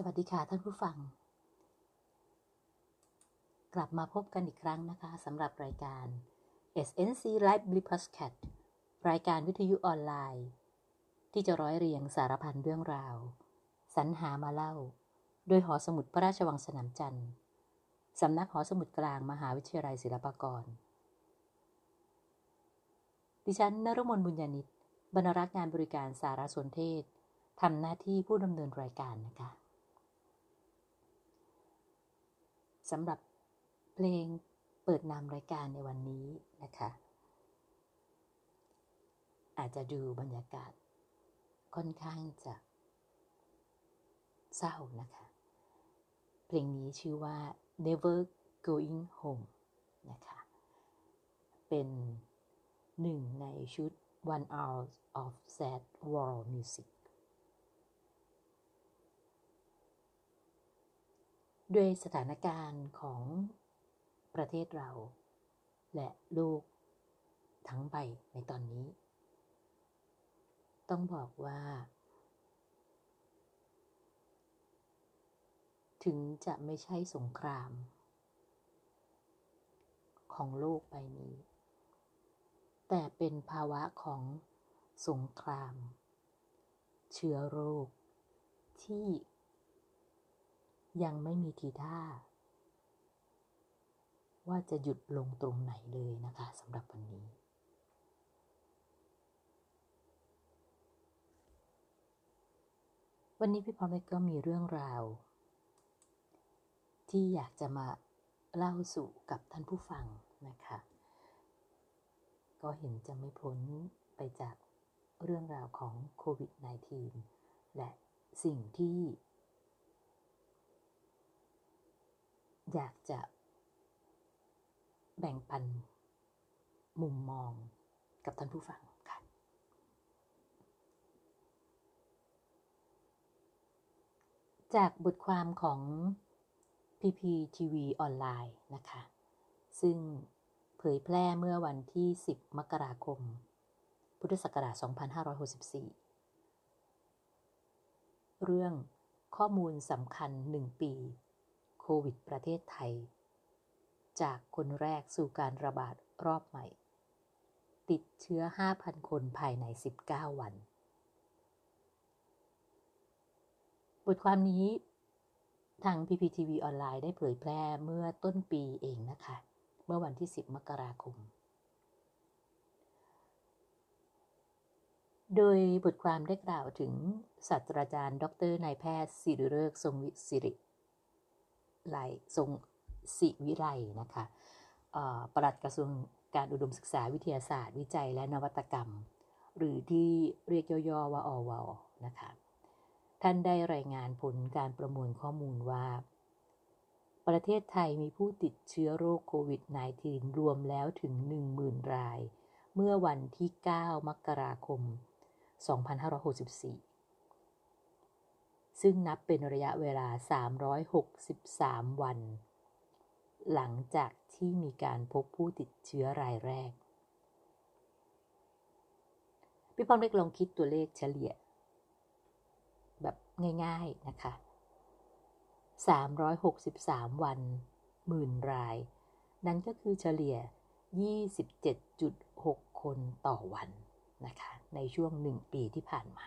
สวัสดีค่ะท่านผู้ฟัง กลับมาพบกันอีกครั้งนะคะสำหรับรายการ SNC Live b l i p o s c a t รายการวิทยุออนไลน์ ที่จะร้อยเรียงสารพันเรื่องราว สรรหามาเล่า โดยหอสมุดพระราชวังสนามจันทร์สำนักหอสมุดกลางมหาวิทยาลัยศิลปากร ดิฉันนรมนบุญญานิตบรรณรักษ์งานบริการสารสนเทศทำหน้าที่ผู้ดำเนินรายการนะคะ สำหรับเพลงเปิดนำรายการในวันนี้นะคะ อาจจะดูบรรยากาศค่อนข้างจะเศร้านะคะ เพลงนี้ชื่อว่า Never Going Home นะคะ เป็นหนึ่งในชุด One Hour of Sad World Music ด้วยสถานการณ์ของประเทศเรา และโลกทั้งใบในตอนนี้ ต้องบอกว่า ถึงจะไม่ใช่สงคราม ของโลกใบนี้ แต่เป็นภาวะของสงคราม เชื้อโรคที่ ยังไม่มีทีท่า ว่าจะหยุดลงตรงไหนเลยนะคะสำหรับวันนี้ วันนี้พี่พรเล็กก็มีเรื่องราว ที่อยากจะมาเล่าสู่กับท่านผู้ฟังนะคะ ก็เห็นจะไม่พ้นไปจากเรื่องราวของโควิด -19 และสิ่งที่ อยากจะแบ่งปันมุมมองกับท่านผู้ฟังค่ะ จากบทความของ PPTV ออนไลน์นะคะ ซึ่งเผยแพร่เมื่อวันที่ 10 มกราคม พุทธศักราช 2564 เรื่องข้อมูลสำคัญ 1 ปี ควิดประเทศไทย จากคนแรกสู่การระบาดรอบใหม่ ติดเชื้อ 5,000 คนภายใน 19 วัน บทความนี้ทาง PPTV ออนไลน์ได้เผยแพร่เมื่อต้นปีเองนะคะ เมื่อวันที่ 10 มกราคม โดยบทความได้กล่าวถึงศาสตราจารย์ ดรนายแพทย์สิริเริกทรงวิสิริ ไลทรงศิวิไลนะคะปลัดกระทรวงการอุดมศึกษาวิทยาศาสตร์ วิจัยและนวัตกรรม หรือที่เรียกย่อๆว่าอวนะคะท่านได้รายงานผลการประมวลข้อมูลว่า ประเทศไทยมีผู้ติดเชื้อโรคโควิด -19 รวมแล้วถึง 10,000 ราย เมื่อวันที่ 9 มกราคม 2564 ซึ่งนับเป็นระยะเวลา 363 วัน หลังจากที่มีการพบผู้ติดเชื้อรายแรก พี่พอมเล็กลองคิดตัวเลขเฉลี่ย แบบง่ายๆนะคะ 363 วันหมื่นราย นั่นก็คือเฉลี่ย 27.6 คนต่อวันนะคะ ในช่วงหนึ่งปีที่ผ่านมา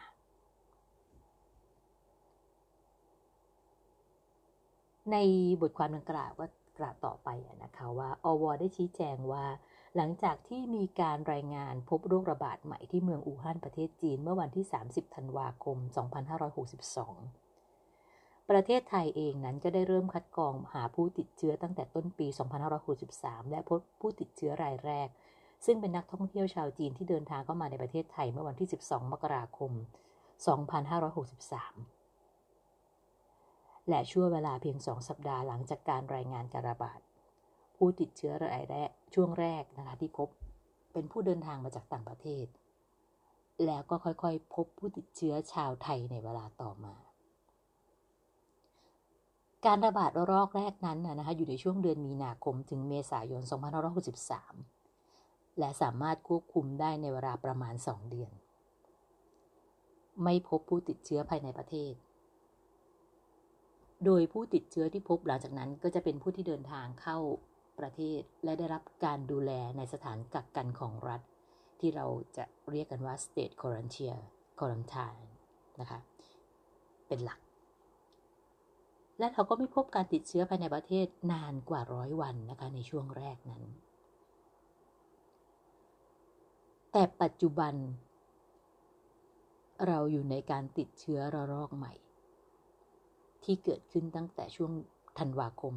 ในบทความดังกล่าวก็กล่าวต่อไปนะคะว่าอวได้ชี้แจงว่า หลังจากที่มีการรายงานพบโรคระบาดใหม่ที่เมืองอู่ฮั่นประเทศจีนเมื่อวันที่ 30 ธันวาคม 2562 ประเทศไทยเองนั้นก็ได้เริ่มคัดกรองหาผู้ติดเชื้อตั้งแต่ต้นปี 2563 และพบผู้ติดเชื้อรายแรก ซึ่งเป็นนักท่องเที่ยวชาวจีนที่เดินทางเข้ามาในประเทศไทยเมื่อวันที่ 12 มกราคม 2563 และช่วงเวลาเพียงสองสัปดาห์หลังจากการรายงานการระบาด ผู้ติดเชื้อรายแรกช่วงแรกนะคะที่พบเป็นผู้เดินทางมาจากต่างประเทศ แล้วก็ค่อยๆ พบผู้ติดเชื้อชาวไทยในเวลาต่อมา การระบาดระลอกแรกนั้นนะคะอยู่ในช่วงเดือนมีนาคมถึงเมษายน 2563 และสามารถควบคุมได้ในเวลาประมาณ 2 เดือน ไม่พบผู้ติดเชื้อภายในประเทศ โดยผู้ติดเชื้อที่พบหลังจากนั้นก็จะเป็นผู้ที่เดินทางเข้าประเทศ และได้รับการดูแลในสถานกักกันของรัฐ ที่เราจะเรียกกันว่า state quarantine quarantine นะคะ เป็นหลัก และเราก็ไม่พบการติดเชื้อภายในประเทศนานกว่าร้อยวันนะคะในช่วงแรกนั้น แต่ปัจจุบัน เราอยู่ในการติดเชื้อระลอกใหม่ ที่เกิดขึ้นตั้งแต่ช่วงธันวาคม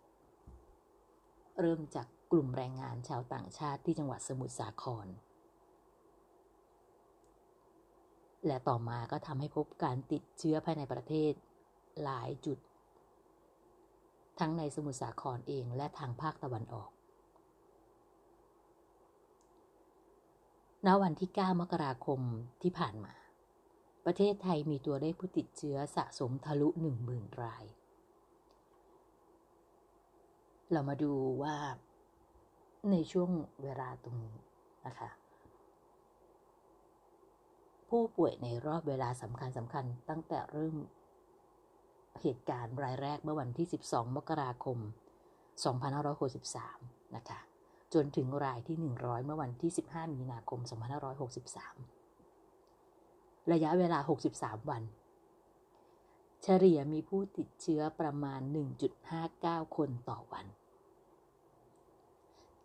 2563 เริ่มจากกลุ่มแรงงานชาวต่างชาติที่จังหวัดสมุทรสาคร และต่อมาก็ทำให้พบการติดเชื้อภายในประเทศหลายจุด ทั้งในสมุทรสาครเองและทางภาคตะวันออก ณ วันที่ 9 มกราคมที่ผ่านมา ประเทศไทยมีตัวเลขผู้ติดเชื้อสะสมทะลุ 10,000 ราย เรามาดูว่าในช่วงเวลาตรงนี้นะคะ ผู้ป่วยในรอบเวลาสำคัญสำคัญตั้งแต่เริ่มเหตุการณ์รายแรกเมื่อวันที่ 12 มกราคม 2563 นะคะ จนถึงรายที่ 100 เมื่อวันที่ 15 มีนาคม 2563 ระยะเวลา 63 วัน เฉลี่ยมีผู้ติดเชื้อประมาณ 1.59 คนต่อวัน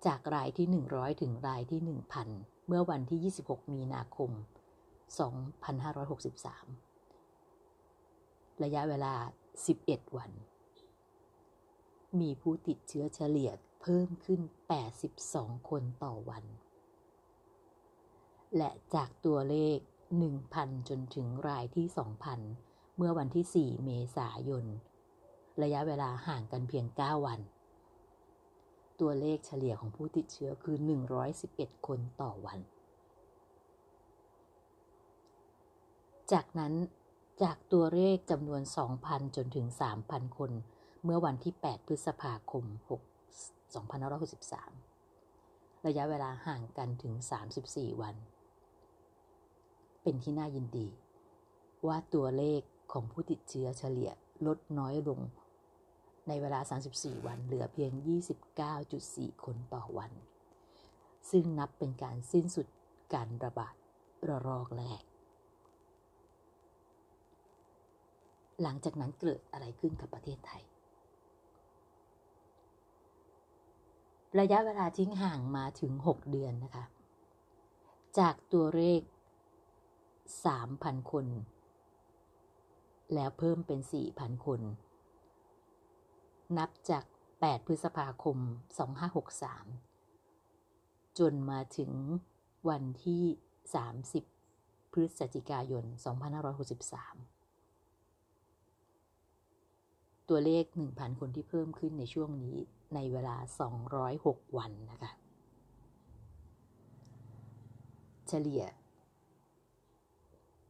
จากรายที่ 100 ถึงรายที่ 1,000 เมื่อวันที่ 26 มีนาคม 2563 ระยะเวลา 11 วัน มีผู้ติดเชื้อเฉลี่ยเพิ่มขึ้น 82 คนต่อวัน และจากตัวเลข 1,000 จนถึงรายที่ 2,000 เมื่อวันที่ 4 เมษายน ระยะเวลาห่างกันเพียง 9 วัน ตัวเลขเฉลี่ยของผู้ติดเชื้อคือ 111 คนต่อวัน จากนั้นจากตัวเลขจำนวน 2,000 จนถึง 3,000 คน เมื่อวันที่ 8 พฤษภาคม2563 ระยะเวลาห่างกันถึง 34 วัน เป็นที่น่ายินดี ว่าตัวเลขของผู้ติดเชื้อเฉลี่ยลดน้อยลง ในเวลา 34 วันเหลือเพียง 29.4 คนต่อวัน ซึ่งนับเป็นการสิ้นสุดการระบาดระลอกแรก หลังจากนั้นเกิดอะไรขึ้นกับประเทศไทย ระยะเวลาทิ้งห่างมาถึง 6 เดือนนะคะ จากตัวเลข 3,000 คน แล้วเพิ่มเป็น 4,000 คน นับจาก 8 พฤษภาคม 2563 จนมาถึงวันที่ 30 พฤศจิกายน 2563 ตัวเลข 1,000 คนที่เพิ่มขึ้นในช่วงนี้ในเวลา 206 วันนะคะ เฉลี่ย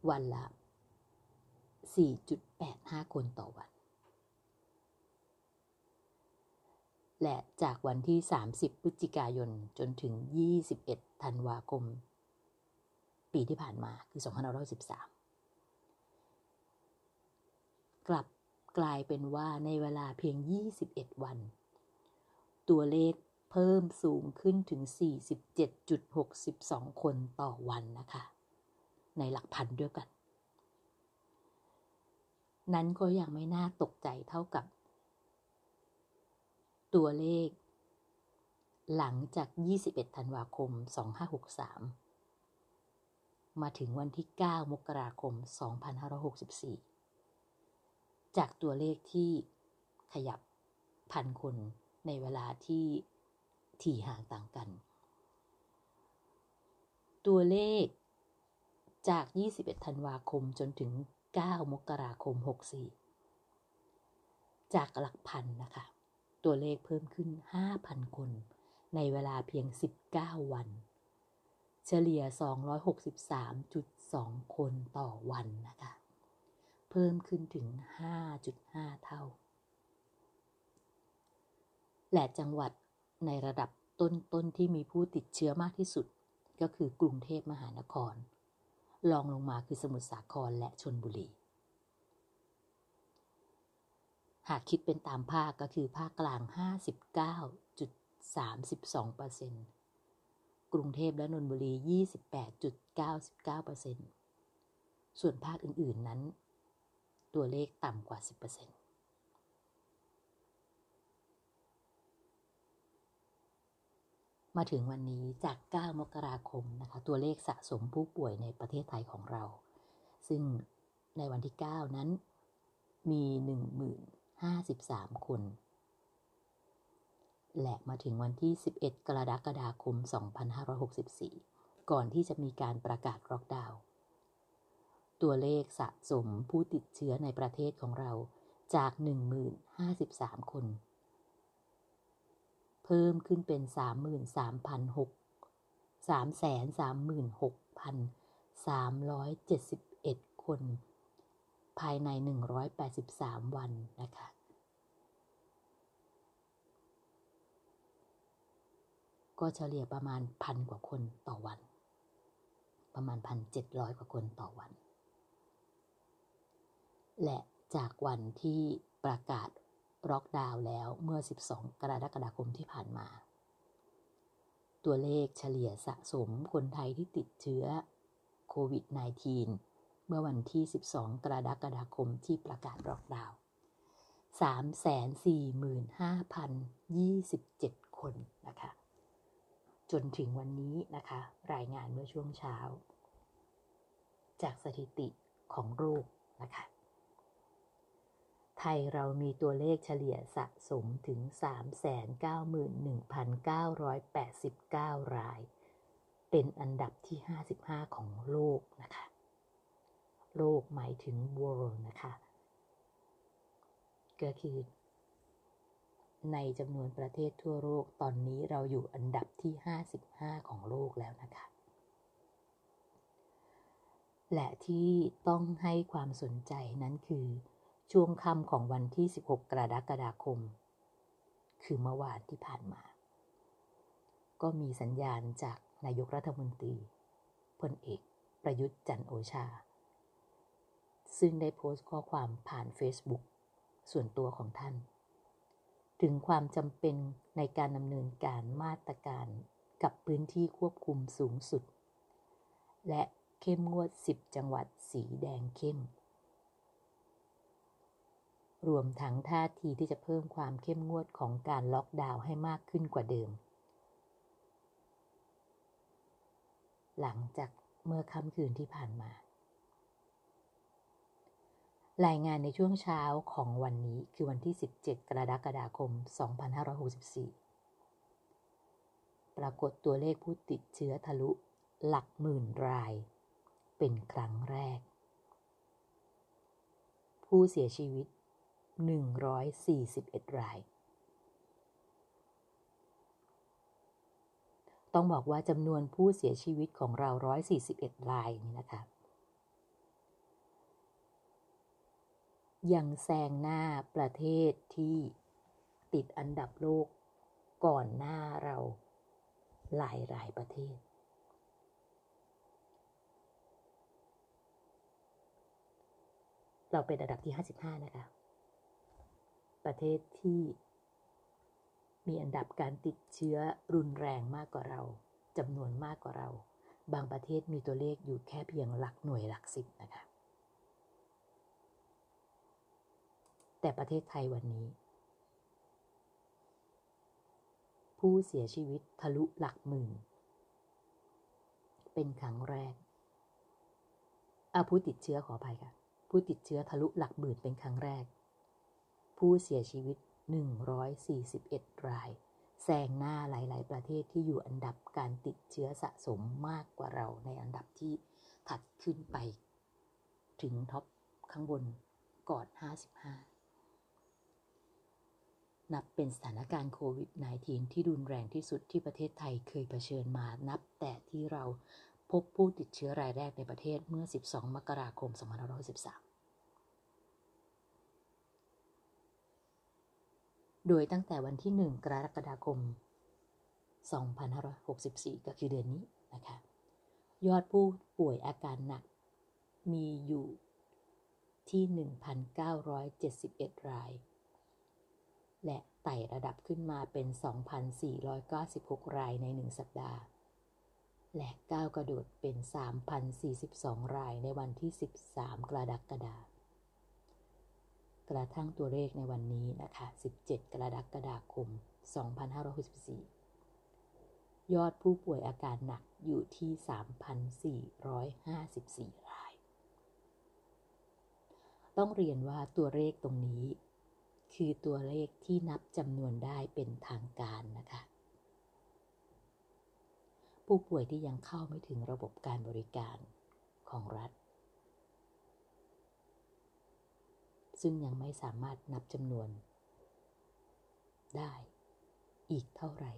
วันละ 4.85 คนต่อวัน และจากวันที่ 30 พฤศจิกายนจนถึง 21 ธันวาคม ปีที่ผ่านมาคือ 2513 กลับกลายเป็นว่าในเวลาเพียง 21 วัน ตัวเลขเพิ่มสูงขึ้นถึง 47.62 คนต่อวันนะคะ ในหลักพันด้วยกัน นั้นก็ยังไม่น่าตกใจเท่ากับ ตัวเลข หลังจาก 21 ธันวาคม 2563 มาถึงวันที่ 9 มกราคม 2564 จากตัวเลขที่ขยับพันคนในเวลาที่ถี่ห่างต่างกัน ตัวเลข จาก 21 ธันวาคมจนถึง 9 มกราคม 64 จากหลักพันนะคะ ตัวเลขเพิ่มขึ้น 5,000 คน ในเวลาเพียง 19 วัน เฉลี่ย 263.2 คนต่อวันนะคะ เพิ่มขึ้นถึง 5.5 เท่า และจังหวัดในระดับต้นๆที่มีผู้ติดเชื้อมากที่สุดก็คือกรุงเทพมหานคร รองลงมาคือสมุทรสาครและชนบุรี หากคิดเป็นตามภาคก็คือภาคกลาง 59.32%กรุงเทพและนนทบุรี 28.99%ส่วนภาคอื่น ๆนั้น ตัวเลขต่ำกว่า 10% มาถึงวันนี้จาก 9 มกราคมนะคะตัวเลขสะสมผู้ป่วยในประเทศไทยของเรา ซึ่งในวันที่ 9 นั้นมี 1053 คน และมาถึงวันที่ 11 กรกฎาคม 2564 ก่อนที่จะมีการประกาศล็อกดาวน์ตัวเลขสะสมผู้ติดเชื้อในประเทศของเราจาก 1053 คน เพิ่มขึ้นเป็น 33,6 336,371 คน ภายใน 183 วันนะคะ ก็เฉลี่ยประมาณพันกว่าคนต่อวัน ประมาณ 1,700 กว่าคนต่อวัน และจากวันที่ประกาศ ล็อกดาวน์แล้วเมื่อ 12 กรกฎาคมที่ผ่านมา ตัวเลขเฉลี่ยสะสมคนไทยที่ติดเชื้อโควิด -19 เมื่อวันที่ 12 กรกฎาคมที่ประกาศล็อกดาวน์ 345,027 คนนะคะ จนถึงวันนี้นะคะ รายงานเมื่อช่วงเช้า จากสถิติของโรคนะคะ ยเรามีตัวเลขเฉลี่ยสะสมถึง 391,989 ราย เป็นอันดับที่ 55 ของโลกนะคะ โลกหมายถึง world นะคะ ก็คือ ในจำนวนประเทศทั่วโลกตอนนี้เราอยู่อันดับที่ 55 ของโลกแล้วนะคะ และที่ต้องให้ความสนใจนั้นคือ ช่วงค่ำของวันที่ 16 กรกฎาคม คือเมื่อวานที่ผ่านมา ก็มีสัญญาณจากนายกรัฐมนตรีพลเอก ประยุทธ์จันโอชา ซึ่งได้โพสต์ข้อความผ่าน Facebook ส่วนตัวของท่าน ถึงความจำเป็นในการดำเนินการมาตรการกับพื้นที่ควบคุมสูงสุด และเข้มงวด 10 จังหวัดสีแดงเข้ม รวมทั้งท่าทีที่จะเพิ่มความเข้มงวดของการล็อกดาวน์ให้มากขึ้นกว่าเดิม หลังจากเมื่อค่ำคืนที่ผ่านมา รายงานในช่วงเช้าของวันนี้คือวันที่ 17 กรกฎาคม 2564 ปรากฏตัวเลขผู้ติดเชื้อทะลุหลักหมื่นราย เป็นครั้งแรก ผู้เสียชีวิต 141 ราย ต้องบอกว่าจำนวนผู้เสียชีวิตของเรา 141 รายนี่นะคะยังแซงหน้าประเทศที่ติดอันดับโลกก่อนหน้าเราหลายหลายประเทศ เราเป็นอันดับที่ 55 นะคะ ประเทศที่มีอันดับการติดเชื้อรุนแรงมากกว่าเราจำนวนมากกว่าเรา บางประเทศมีตัวเลขอยู่แค่เพียงหลักหน่วยหลักสิบนะคะ แต่ประเทศไทยวันนี้ ผู้เสียชีวิตทะลุหลักหมื่น เป็นครั้งแรกอาผู้ติดเชื้อขออภัยค่ะ ผู้ติดเชื้อทะลุหลักหมื่นเป็นครั้งแรก ผู้เสียชีวิต 141 ราย แซงหน้าหลาย ๆ ประเทศที่อยู่อันดับการติดเชื้อสะสมมากกว่าเราในอันดับที่ถัดขึ้นไป ถึงท็อปข้างบนก่อน 55 นับเป็นสถานการณ์โควิด -19 ที่รุนแรงที่สุดที่ประเทศไทยเคยเผชิญมานับแต่ที่เราพบผู้ติดเชื้อรายแรกในประเทศเมื่อ 12 มกราคม 2513 โดยตั้งแต่วันที่ 1 กรกฎาคม 2564 ก็คือเดือนนี้นะคะ ยอดผู้ป่วยอาการหนัก มีอยู่ที่ 1,971 ราย และไต่ระดับขึ้นมาเป็น 2,496 รายใน 1 สัปดาห์ และก้าวกระโดดเป็น 3,042 รายในวันที่ 13 กรกฎาคม กระทั่งตัวเลขในวันนี้นะคะ 17 กรกฎาคม 2564 ยอดผู้ป่วยอาการหนักอยู่ที่ 3,454 ราย ต้องเรียนว่าตัวเลขตรงนี้ คือตัวเลขที่นับจำนวนได้เป็นทางการนะคะ ผู้ป่วยที่ยังเข้าไม่ถึงระบบการบริการของรัฐ ซึ่งยังไม่สามารถนับจำนวน ได้อีกเท่าไหร่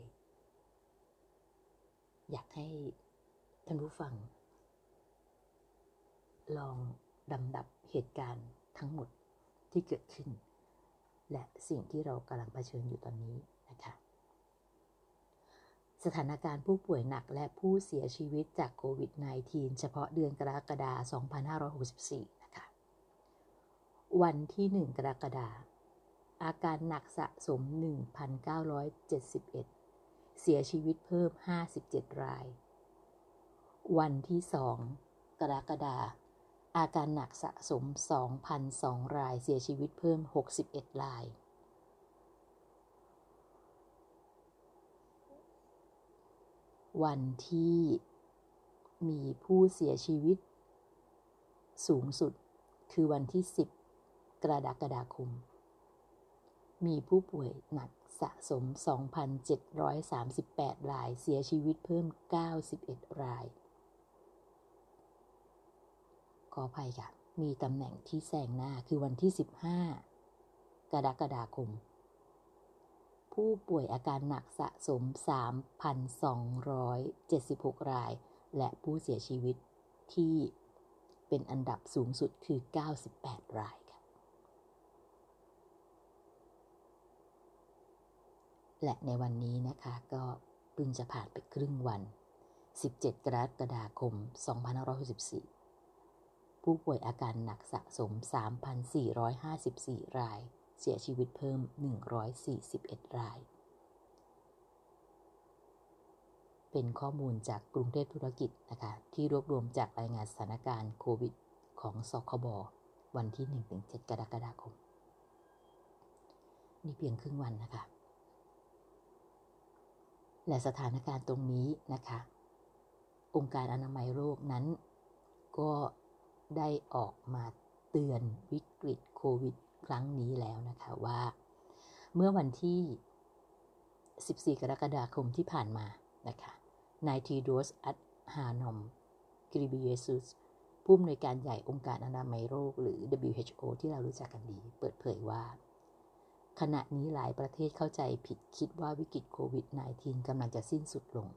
อยากให้ท่านผู้ฟัง ลองดำดับเหตุการณ์ทั้งหมดที่เกิดขึ้น และสิ่งที่เรากำลังเผชิญอยู่ตอนนี้นะคะสถานการณ์ผู้ป่วยหนักและผู้เสียชีวิตจากโควิด -19 เฉพาะเดือนกรกฎาคม 2564 วันที่1กรกฎาคมอาการหนักสะสม 1,971 เสียชีวิตเพิ่ม 57 ราย วันที่2กรกฎาคมอาการหนักสะสม 2,002 ราย เสียชีวิตเพิ่ม 61 ราย วันที่มีผู้เสียชีวิตสูงสุดคือวันที่ 10 กระดากฎาคม มีผู้ป่วยหนักสะสม 2,738 ราย เสียชีวิตเพิ่ม 91 ราย ขออภัยค่ะ มีตำแหน่งที่แซงหน้าคือวันที่ 15 กรกฎาคม ผู้ป่วยอาการหนักสะสม 3,276 ราย และผู้เสียชีวิตที่เป็นอันดับสูงสุดคือ 98 ราย และในวันนี้นะคะก็เพิ่งจะผ่านไปครึ่งวัน 17 กรกฎาคม 2564 ผู้ป่วยอาการหนักสะสม 3,454 ราย เสียชีวิตเพิ่ม 141 ราย เป็นข้อมูลจากกรุงเทพธุรกิจนะคะ ที่รวบรวมจากรายงานสถานการณ์โควิดของสคบวันที่ 1-7 กรกฎาคม นี่เพียงครึ่งวันนะคะ และสถานการณ์ตรงนี้นะคะ องค์การอนามัยโลกนั้น ก็ได้ออกมาเตือนวิกฤตโควิดครั้งนี้แล้วนะคะว่า เมื่อวันที่ 14 กรกฎาคมที่ผ่านมานะคะนายทีโดสอัตฮานอมกริบิเยซุสผู้อำนวยการใหญ่องค์การอนามัยโลกหรือ WHO ที่เรารู้จักกันดี เปิดเผยว่า ขณะนี้หลายประเทศเข้าใจผิดคิดว่าวิกฤตโควิด -19 กำลังจะสิ้นสุดลง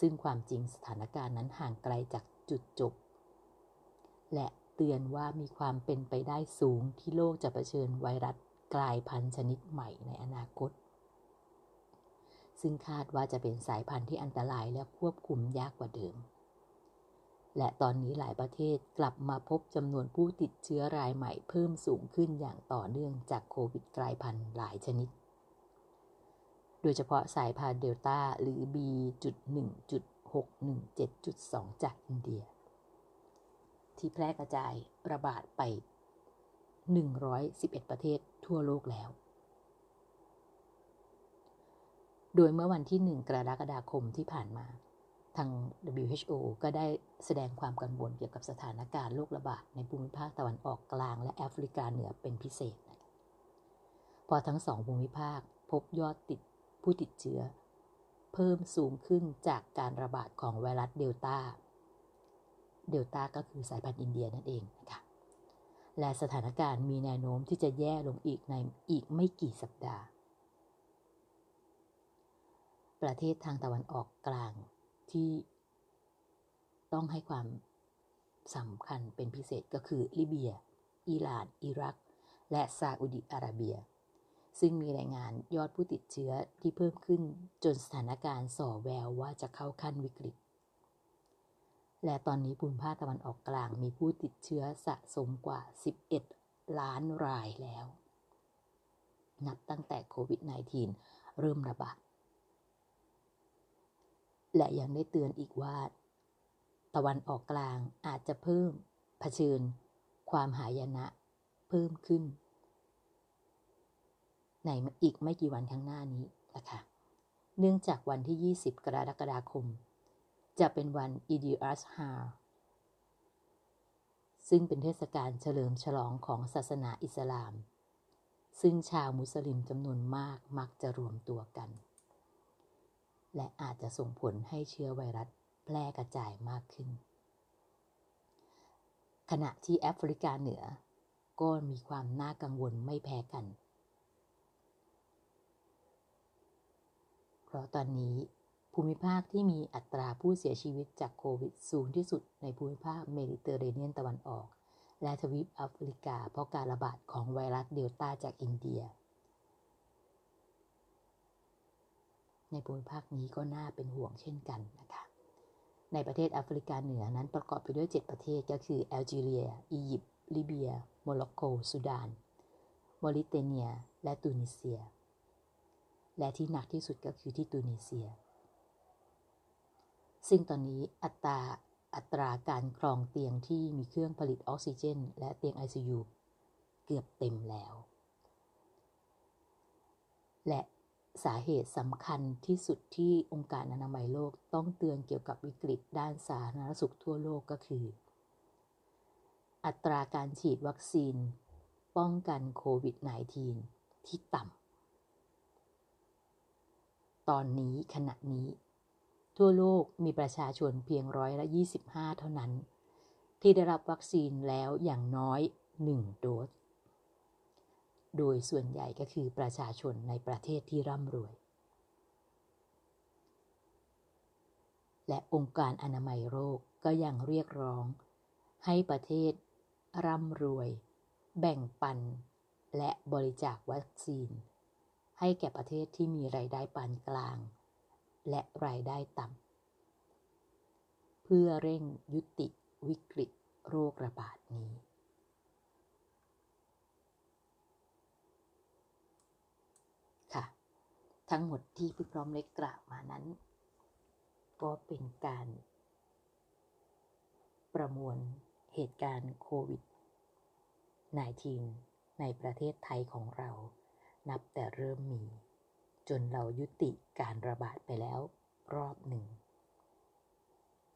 ซึ่งความจริงสถานการณ์นั้นห่างไกลจากจุดจบ และเตือนว่ามีความเป็นไปได้สูงที่โลกจะะเผชิญไวรัสกลายพันธุ์ชนิดใหม่ในอนาคต ซึ่งคาดว่าจะเป็นสายพันธุ์ที่อันตรายและควบคุมยากกว่าเดิม และตอนนี้หลายประเทศกลับมาพบจำนวนผู้ติดเชื้อรายใหม่เพิ่มสูงขึ้นอย่างต่อเนื่องจากโควิดกลายพันธุ์หลายชนิด โดยเฉพาะสายพันธุ์เดลต้าหรือ B.1.617.2 จากอินเดีย ที่แพร่กระจายระบาดไป 111 ประเทศทั่วโลกแล้ว โดยเมื่อวันที่ 1 กรกฎาคมที่ผ่านมา ทาง WHO ก็ได้แสดงความกังวลเกี่ยวกับสถานการณ์โรคระบาดในภูมิภาคตะวันออกกลางและแอฟริกาเหนือเป็นพิเศษ พอทั้งสองภูมิภาคพบยอดติดผู้ติดเชื้อ เพิ่มสูงขึ้นจากการระบาดของไวรัสเดลต้า เดลต้าก็คือสายพันธุ์อินเดียนั่นเองนะคะและสถานการณ์มีแนวโน้มที่จะแย่ลงอีกในอีกไม่กี่สัปดาห์ ประเทศทางตะวันออกกลาง ที่ต้องให้ความสำคัญเป็นพิเศษก็คือลิเบีย อิหร่าน อิรัก และซาอุดิอาระเบีย ซึ่งมีรายงานยอดผู้ติดเชื้อที่เพิ่มขึ้นจนสถานการณ์ส่อแววว่าจะเข้าขั้นวิกฤต และตอนนี้ภูมิภาคตะวันออกกลางมีผู้ติดเชื้อสะสมกว่า 11 ล้านรายแล้ว นับตั้งแต่โควิด -19 เริ่มระบาด และยังได้เตือนอีกว่า ตะวันออกกลางอาจจะเพิ่มเผชิญ ความหายนะเพิ่มขึ้น ในอีกไม่กี่วันข้างหน้านี้นะคะเนื่องจากวันที่ 20 กรกฎาคม จะเป็นวันอีดีอัสฮาซึ่งเป็นเทศกาลเฉลิมฉลองของศาสนาอิสลาม ซึ่งชาวมุสลิมจำนวนมากมักจะรวมตัวกัน และอาจจะส่งผลให้เชื้อไวรัสแพร่กระจายมากขึ้น ขณะที่แอฟริกาเหนือ ก็มีความน่ากังวลไม่แพ้กัน เพราะตอนนี้ภูมิภาคที่มีอัตราผู้เสียชีวิตจากโควิดสูงที่สุดในภูมิภาคเมดิเตอร์เรเนียนตะวันออก และทวีปแอฟริกาเพราะการระบาดของไวรัสเดลต้าจากอินเดีย ในภูมิภาคนี้ก็น่าเป็นห่วงเช่นกันนะคะในประเทศแอฟริกาเหนือนั้นประกอบไปด้วย 7 ประเทศก็คือแอลจีเรีย อียิปต์ลิเบีย โมร็อกโกสุดานมอริเตเนีย และตูนิเซีย และที่หนักที่สุดก็คือที่ตูนิเซีย ซึ่งตอนนี้อัตราอัตราการครองเตียงที่มีเครื่องผลิตออกซิเจน และเตียง ICU เกือบเต็มแล้ว และ สาเหตุสำคัญที่สุดที่องค์การอนามัยโลกต้องเตือนเกี่ยวกับวิกฤตด้านสาธารณสุขทั่วโลกก็คือ อัตราการฉีดวัคซีน ป้องกันโควิด -19 ที่ต่ำ ตอนนี้ขณะนี้ ทั่วโลกมีประชาชนเพียงร้อยละ 25 เท่านั้น ที่ได้รับวัคซีนแล้วอย่างน้อย 1 โดส โดยส่วนใหญ่ก็คือประชาชนในประเทศที่ร่ำรวย และองค์การอนามัยโรคก็ยังเรียกร้อง ให้ประเทศร่ำรวย แบ่งปัน และบริจาควัคซีน ให้แก่ประเทศที่มีไรายได้ปานกลาง และรายได้ต่ำเพื่อเร่งยุติวิกฤตโรคระบาดนี้ ค่ะ ทั้งหมดที่พี่พร้อมเล็กกล่าวมานั้น ก็เป็นการ ประมวลเหตุการณ์โควิด -19 ในประเทศไทยของเรา นับแต่เริ่มมี จนเรายุติการระบาดไปแล้วรอบหนึ่ง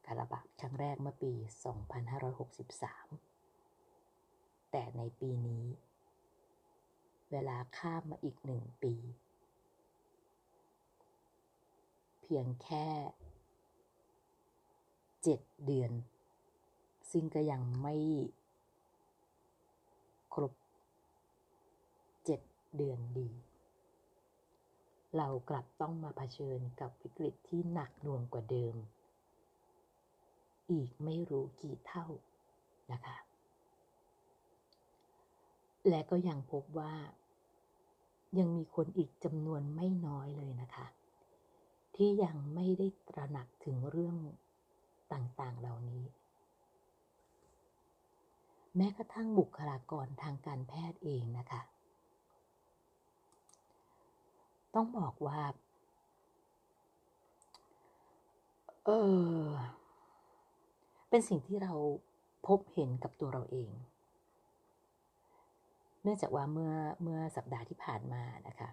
การระบาดครั้งแรกเมื่อปี 2563 แต่ในปีนี้ เวลาข้ามมาอีกหนึ่งปี เพียงแค่เจ็ดเดือน ซึ่งก็ยังไม่ครบเจ็ดเดือนดี เรากลับต้องมาเผชิญกับวิกฤตที่หนักหน่วงกว่าเดิม อีกไม่รู้กี่เท่านะคะ และก็ยังพบว่ายังมีคนอีกจำนวนไม่น้อยเลยนะคะ ที่ยังไม่ได้ตระหนักถึงเรื่องต่างๆ เหล่านี้ แม้กระทั่งบุคลากรทางการแพทย์เองนะคะ ต้องบอกว่า เออ เป็นสิ่งที่เราพบเห็นกับตัวเราเอง เนื่องจากว่าเมื่อเมื่อสัปดาห์ที่ผ่านมานะคะ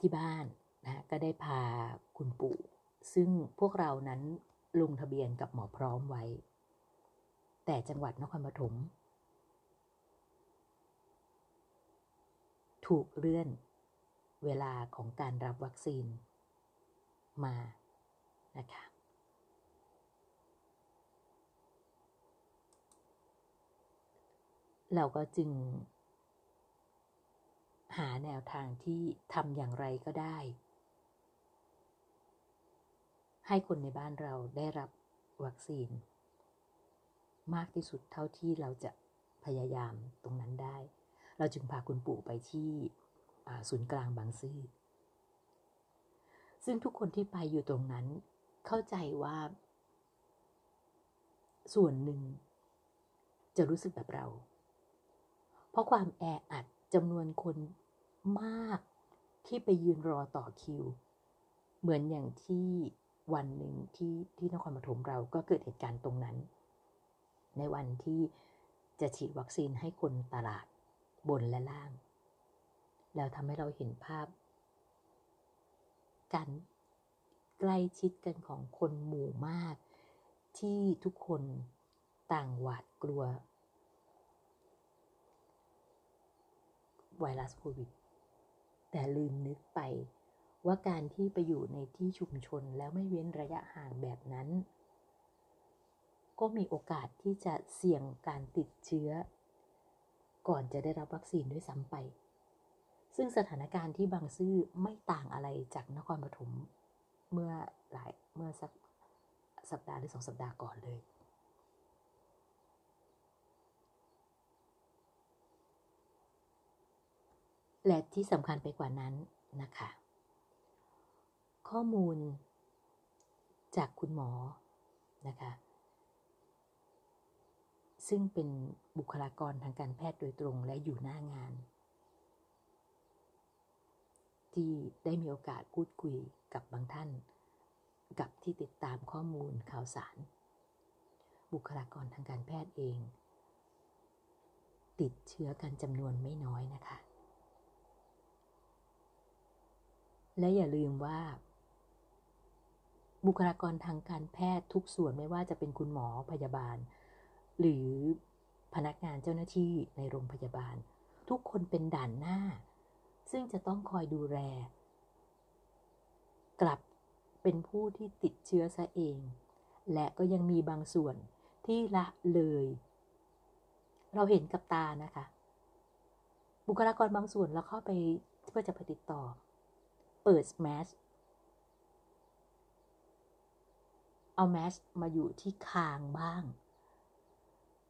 ที่บ้านนะก็ได้พาคุณปู่ ซึ่งพวกเรานั้นลงทะเบียนกับหมอพร้อมไว้ แต่จังหวัดนครปฐมถูกเลื่อนเวลาของการรับวัคซีนมานะคะเราก็จึง หาแนวทางที่ทำอย่างไรก็ได้ ให้คนในบ้านเราได้รับวัคซีน มากที่สุดเท่าที่เราจะพยายามตรงนั้นได้ เราจึงพาคุณปู่ไปที่ศูนย์กลางบางซื่อซึ่งทุกคนที่ไปอยู่ตรงนั้น เข้าใจว่า ส่วนหนึ่ง จะรู้สึกแบบเรา เพราะความแออัด จำนวนคนมากที่ไปยืนรอต่อคิว เหมือนอย่างที่วันหนึ่งที่ที่นครปฐมเราก็เกิดเหตุการณ์ตรงนั้น ในวันที่จะฉีดวัคซีนให้คนตลาดบนและล่าง แล้วทำให้เราเห็นภาพการใกล้ชิดกันของคนหมู่มาก ที่ทุกคนต่างหวาดกลัว ไวรัสโควิด แต่ลืมนึกไปว่าการที่ไปอยู่ในที่ชุมชนแล้วไม่เว้นระยะห่างแบบนั้น ก็มีโอกาสที่จะเสี่ยงการติดเชื้อ ก่อนจะได้รับวัคซีนด้วยซ้ำไป ซึ่งสถานการณ์ที่บางซื่อไม่ต่างอะไรจากนครปฐมเมื่อหลายเมื่อสักสัปดาห์หรือสองสัปดาห์ก่อนเลย และที่สำคัญไปกว่านั้นนะคะ ข้อมูลจากคุณหมอนะคะ ซึ่งเป็นบุคลากรทางการแพทย์โดยตรงและอยู่หน้างาน ที่ได้มีโอกาสพูดคุยกับบางท่าน กับที่ติดตามข้อมูลข่าวสาร บุคลากรทางการแพทย์เอง ติดเชื้อกันจำนวนไม่น้อยนะคะ และอย่าลืมว่า บุคลากรทางการแพทย์ทุกส่วนไม่ว่าจะเป็นคุณหมอพยาบาล หรือพนักงานเจ้าหน้าที่ในโรงพยาบาล ทุกคนเป็นด่านหน้า ซึ่งจะต้องคอยดูแล กลับเป็นผู้ที่ติดเชื้อซะเอง และก็ยังมีบางส่วนที่ละเลย เราเห็นกับตานะคะ บุคลากรบางส่วนเราเข้าไปเพื่อจะไปติดต่อ เปิดแมสเอาแมสมาอยู่ที่คางบ้าง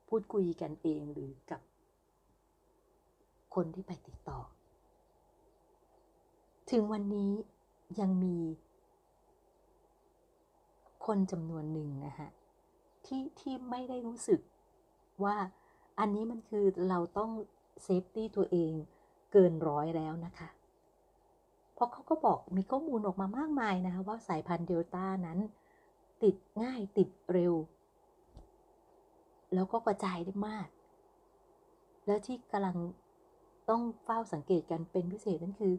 พูดคุยกันเองหรือกับคนที่ไปติดต่อ ถึงวันนี้ยังมีคนจำนวนหนึ่งนะฮะที่ที่ไม่ได้รู้สึกว่าอันนี้มันคือเราต้องเซฟตี้ตัวเองเกินร้อยแล้วนะคะ ราะเขาก็บอกมีข้อมูลออกมามากมายนะคะว่าสายพันธุ์เดลต้านั้น ติดง่ายติดเร็ว แล้วก็กระจายได้มาก แล้วที่กำลังต้องเฝ้าสังเกตกันเป็นพิเศษนั่นคือ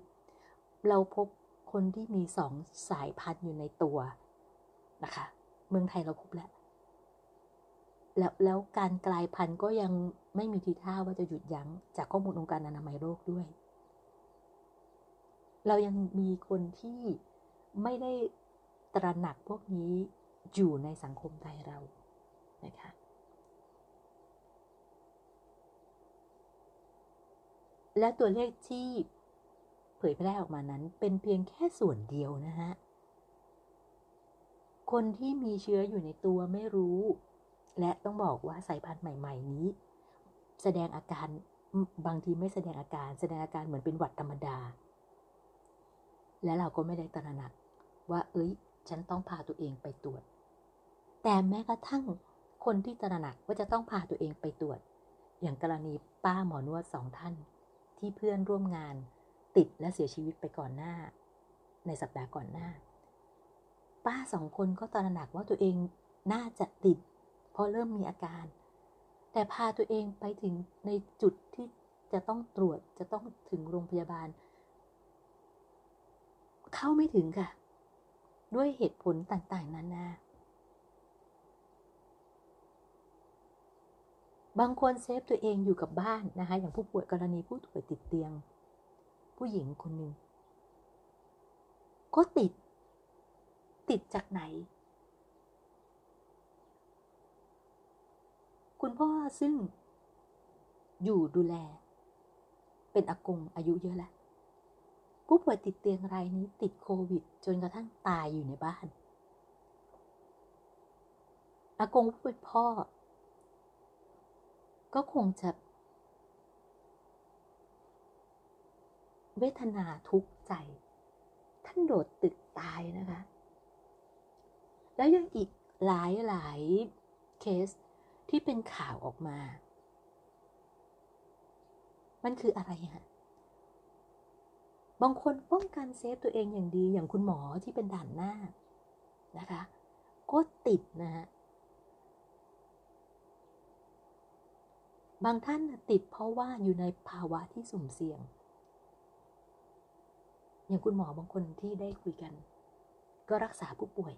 เราพบคนที่มีสองสายพันธุ์อยู่ในตัวนะคะ เมืองไทยเราพบแล้วแล้วแล้วการกลายพันธุ์ก็ยังไม่มีทีท่าว่าจะหยุดยั้งจากข้อมูลองค์การอนามัยโลกด้วย เรายังมีคนที่ไม่ได้ตระหนักพวกนี้อยู่ในสังคมไทยเรา นะคะ และตัวเลขที่เผยแพร่ออกมานั้นเป็นเพียงแค่ส่วนเดียวนะฮะ คนที่มีเชื้ออยู่ในตัวไม่รู้ และต้องบอกว่าสายพันธุ์ใหม่ ๆ นี้ แสดงอาการบางทีไม่แสดงอาการ แสดงอาการเหมือนเป็นหวัดธรรมดา และเราก็ไม่ได้ตระหนักว่า เอ้ย ฉันต้องพาตัวเองไปตรวจ แต่แม้กระทั่งคนที่ตระหนักว่าจะต้องพาตัวเองไปตรวจ อย่างกรณีป้าหมอนวดสองท่าน ที่เพื่อนร่วมงานติดและเสียชีวิตไปก่อนหน้า ในสัปดาห์ก่อนหน้า ป้าสองคนก็ตระหนักว่าตัวเองน่าจะติด เพราะเริ่มมีอาการ แต่พาตัวเองไปถึงในจุดที่จะต้องตรวจจะต้องถึงโรงพยาบาล เข้าไม่ถึงค่ะ ด้วยเหตุผลต่างๆ นานา บางคนเซฟตัวเองอยู่กับบ้านนะคะ อย่างผู้ป่วยกรณีผู้ป่วยติดเตียง ผู้หญิงคนหนึ่งก็ติด ติดจากไหน คุณพ่อซึ่งอยู่ดูแล เป็นอากงอายุเยอะแล้ว ผู้ป่วยติดเตียงรายนี้ติดโควิด จนกระทั่งตายอยู่ในบ้านอากงผู้เป็นพ่อ ก็คงจะ เวทนาทุกข์ใจ ท่านโดดตึกตายนะคะ แล้วยังอีกหลายหลายเคสที่เป็นข่าวออกมา มันคืออะไรฮะ บางคนป้องกันเซฟตัวเองอย่างดีอย่างคุณหมอที่เป็นด่านหน้านะคะก็ติดนะฮะบางท่านติดเพราะว่าอยู่ในภาวะที่สุ่มเสี่ยง อย่างคุณหมอบางคนที่ได้คุยกัน ก็รักษาผู้ป่วย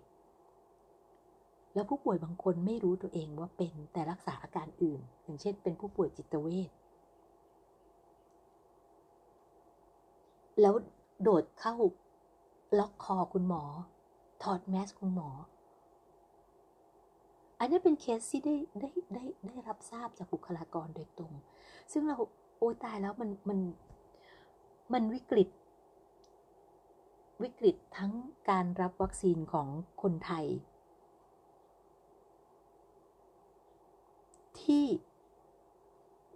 แล้วผู้ป่วยบางคนไม่รู้ตัวเองว่าเป็นแต่รักษาอาการอื่น อย่างเช่นเป็นผู้ป่วยจิตเวช แล้วโดดเข้าล็อกคอคุณหมอ ถอดแมสคุณหมอ อันนี้เป็นเคสที่ได้ได้ได้ได้รับทราบจากบุคลากรโดยตรง ซึ่งเราโอ้ตายแล้วมันมันมันวิกฤต วิกฤตทั้งการรับวัคซีนของคนไทย ที่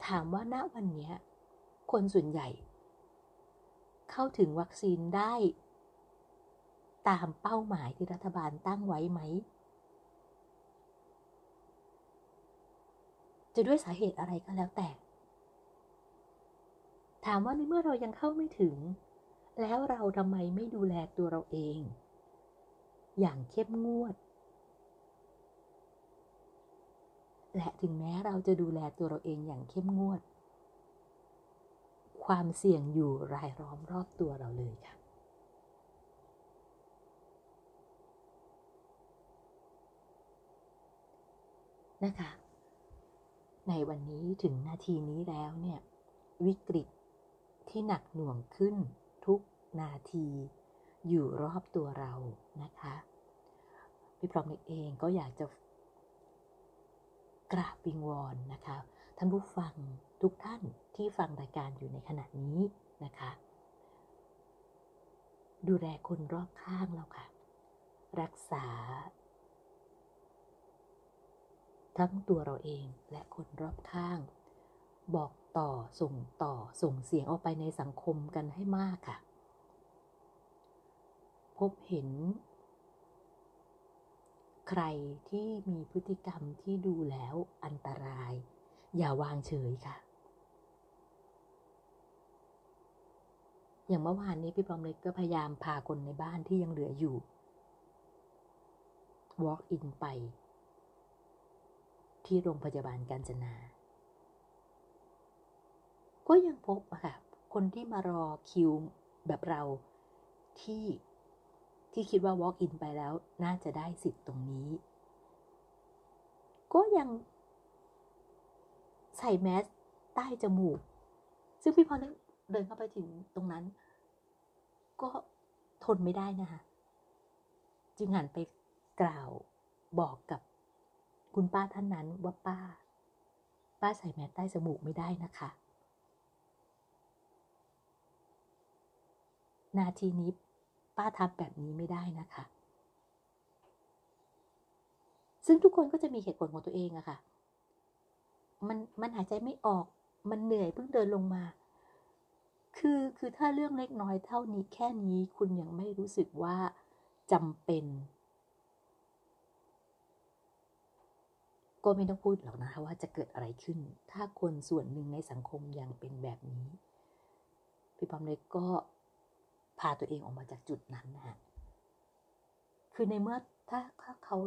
ถามว่าณวันนี้คนส่วนใหญ่ เข้าถึงวัคซีนได้ ตามเป้าหมายที่รัฐบาลตั้งไว้ไหม จะด้วยสาเหตุอะไรก็แล้วแต่ ถามว่าในเมื่อเรายังเข้าไม่ถึง แล้วเราทำไมไม่ดูแลตัวเราเอง อย่างเข้มงวด และถึงแม้เราจะดูแลตัวเราเองอย่างเข้มงวด ความเสี่ยงอยู่รายล้อมรอบตัวเราเลยค่ะนะคะ ในวันนี้ถึงนาทีนี้แล้วเนี่ยวิกฤตที่หนักหน่วงขึ้นทุกนาที อยู่รอบตัวเรานะคะพี่พร้อมเองก็อยากจะกราบวิงวอนนะคะ ท่านผู้ฟัง ทุกท่านที่ฟังรายการอยู่ในขณะนี้นะคะ ดูแลคนรอบข้างเราค่ะ รักษา ทั้งตัวเราเองและคนรอบข้าง บอกต่อส่งต่อส่งเสียงออกไปในสังคมกันให้มากค่ะ พบเห็น ใครที่มีพฤติกรรมที่ดูแล้วอันตราย อย่าวางเฉยค่ะ อย่างเมื่อวานนี้พี่ปอมเล็กก็พยายามพาคนในบ้านที่ยังเหลืออยู่ walk in ไป ที่โรงพยาบาลกาญจนา ก็ยังพบอะค่ะ คนที่มารอคิวแบบเราที่ที่คิดว่า walk in ไปแล้วน่าจะได้สิทธิ์ตรงนี้ ก็ยังใส่แมสใต้จมูก ซึ่งพี่พอ เดินเข้าไปถึงตรงนั้น ก็ทนไม่ได้นะคะจึงหันไปกล่าวบอกกับคุณป้าท่านนั้นว่าป้า ป้าใส่แมสใต้จมูกไม่ได้นะคะ นาทีนี้ป้าทำแบบนี้ไม่ได้นะคะ ซึ่งทุกคนก็จะมีเหตุผลของตัวเองอะคะ่ะ มันมันหายใจไม่ออก มันเหนื่อยเพิ่งเดินลงมา คือคือถ้าเรื่องเล็กน้อยเท่านี้แค่นี้คุณยังไม่รู้สึกว่าจำเป็น ก็ไม่ต้องพูดหรอกนะคะว่าจะเกิดอะไรขึ้น ถ้าคนส่วนหนึ่งในสังคมยังเป็นแบบนี้ พี่ปอมเล็กก็พาตัวเองออกมาจากจุดนั้นนะฮะคือในเมื่อถ้าถ้าเขา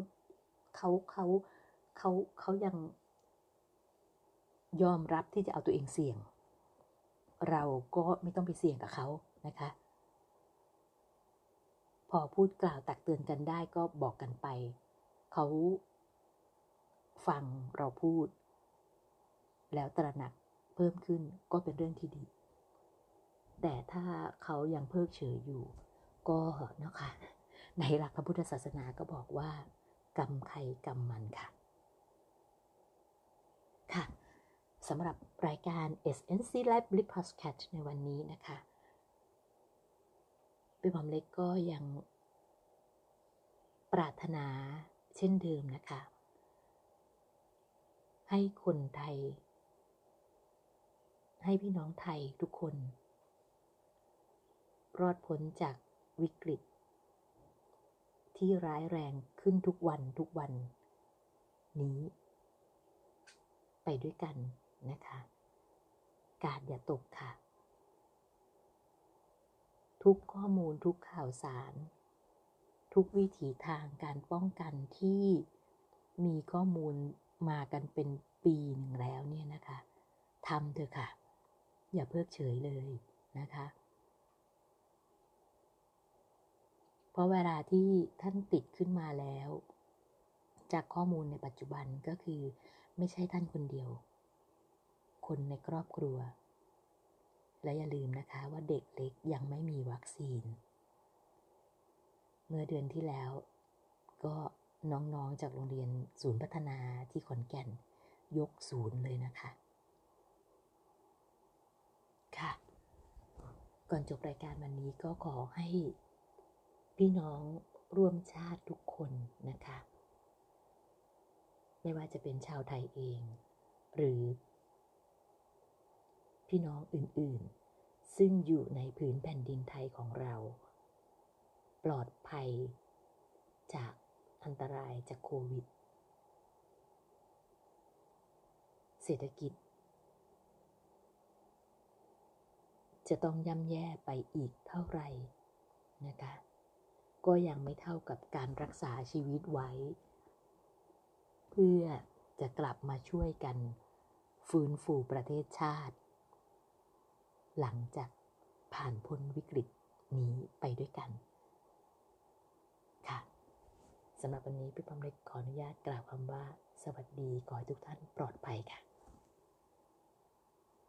เขาเขาเขาเขายังยอมรับที่จะเอาตัวเองเสี่ยง เราก็ไม่ต้องไปเสี่ยงกับเขานะคะ พอพูดกล่าวตักเตือนกันได้ก็บอกกันไป เขาฟังเราพูด แล้วตระหนักเพิ่มขึ้นก็เป็นเรื่องที่ดี แต่ถ้าเขายังเพิกเฉยอยู่ ก็เนาะค่ะในหลักพระพุทธศาสนาก็บอกว่า กรรมใครกรรมมันค่ะ ค่ะ สำหรับรายการ SNC Live Blip Podcast ในวันนี้นะคะพี่บอมเล็กก็ยังปรารถนาเช่นเดิมนะคะ ให้คนไทย ให้พี่น้องไทยทุกคน รอดพ้นจากวิกฤต ที่ร้ายแรงขึ้นทุกวันทุกวันนี้ ไปด้วยกัน นะคะ กาดอย่าตกค่ะ ทุกข้อมูลทุกข่าวสาร ทุกวิถีทางการป้องกันที่มีข้อมูลมากันเป็นปีหนึ่งแล้วเนี่ยนะคะทำเถอะค่ะ อย่าเพิกเฉยเลยนะคะ เพราะเวลาที่ท่านติดขึ้นมาแล้ว จากข้อมูลในปัจจุบันก็คือไม่ใช่ท่านคนเดียว คนในครอบครัว และอย่าลืมนะคะว่าเด็กเล็กยังไม่มีวัคซีน เมื่อเดือนที่แล้ว ก็น้องๆจากโรงเรียนศูนย์พัฒนาที่ขอนแก่น ยกศูนย์เลยนะคะ ค่ะ ก่อนจบรายการวันนี้ก็ขอให้ พี่น้องร่วมชาติทุกคนนะคะ ไม่ว่าจะเป็นชาวไทยเอง หรือ พี่น้องอื่นๆ ซึ่งอยู่ในพื้นแผ่นดินไทยของเรา ปลอดภัย จากอันตรายจากโควิด เศรษฐกิจ จะต้องย่ำแย่ไปอีกเท่าไหร่นะคะ ก็ยังไม่เท่ากับการรักษาชีวิตไว้ เพื่อจะกลับมาช่วยกัน ฟื้นฟูประเทศชาติ หลังจากผ่านพ้นวิกฤตนี้ไปด้วยกัน ค่ะสำหรับวันนี้พี่ปอมเล็กขออนุญาตกล่าวคำว่า สวัสดีขอให้ทุกท่านปลอดภัยค่ะ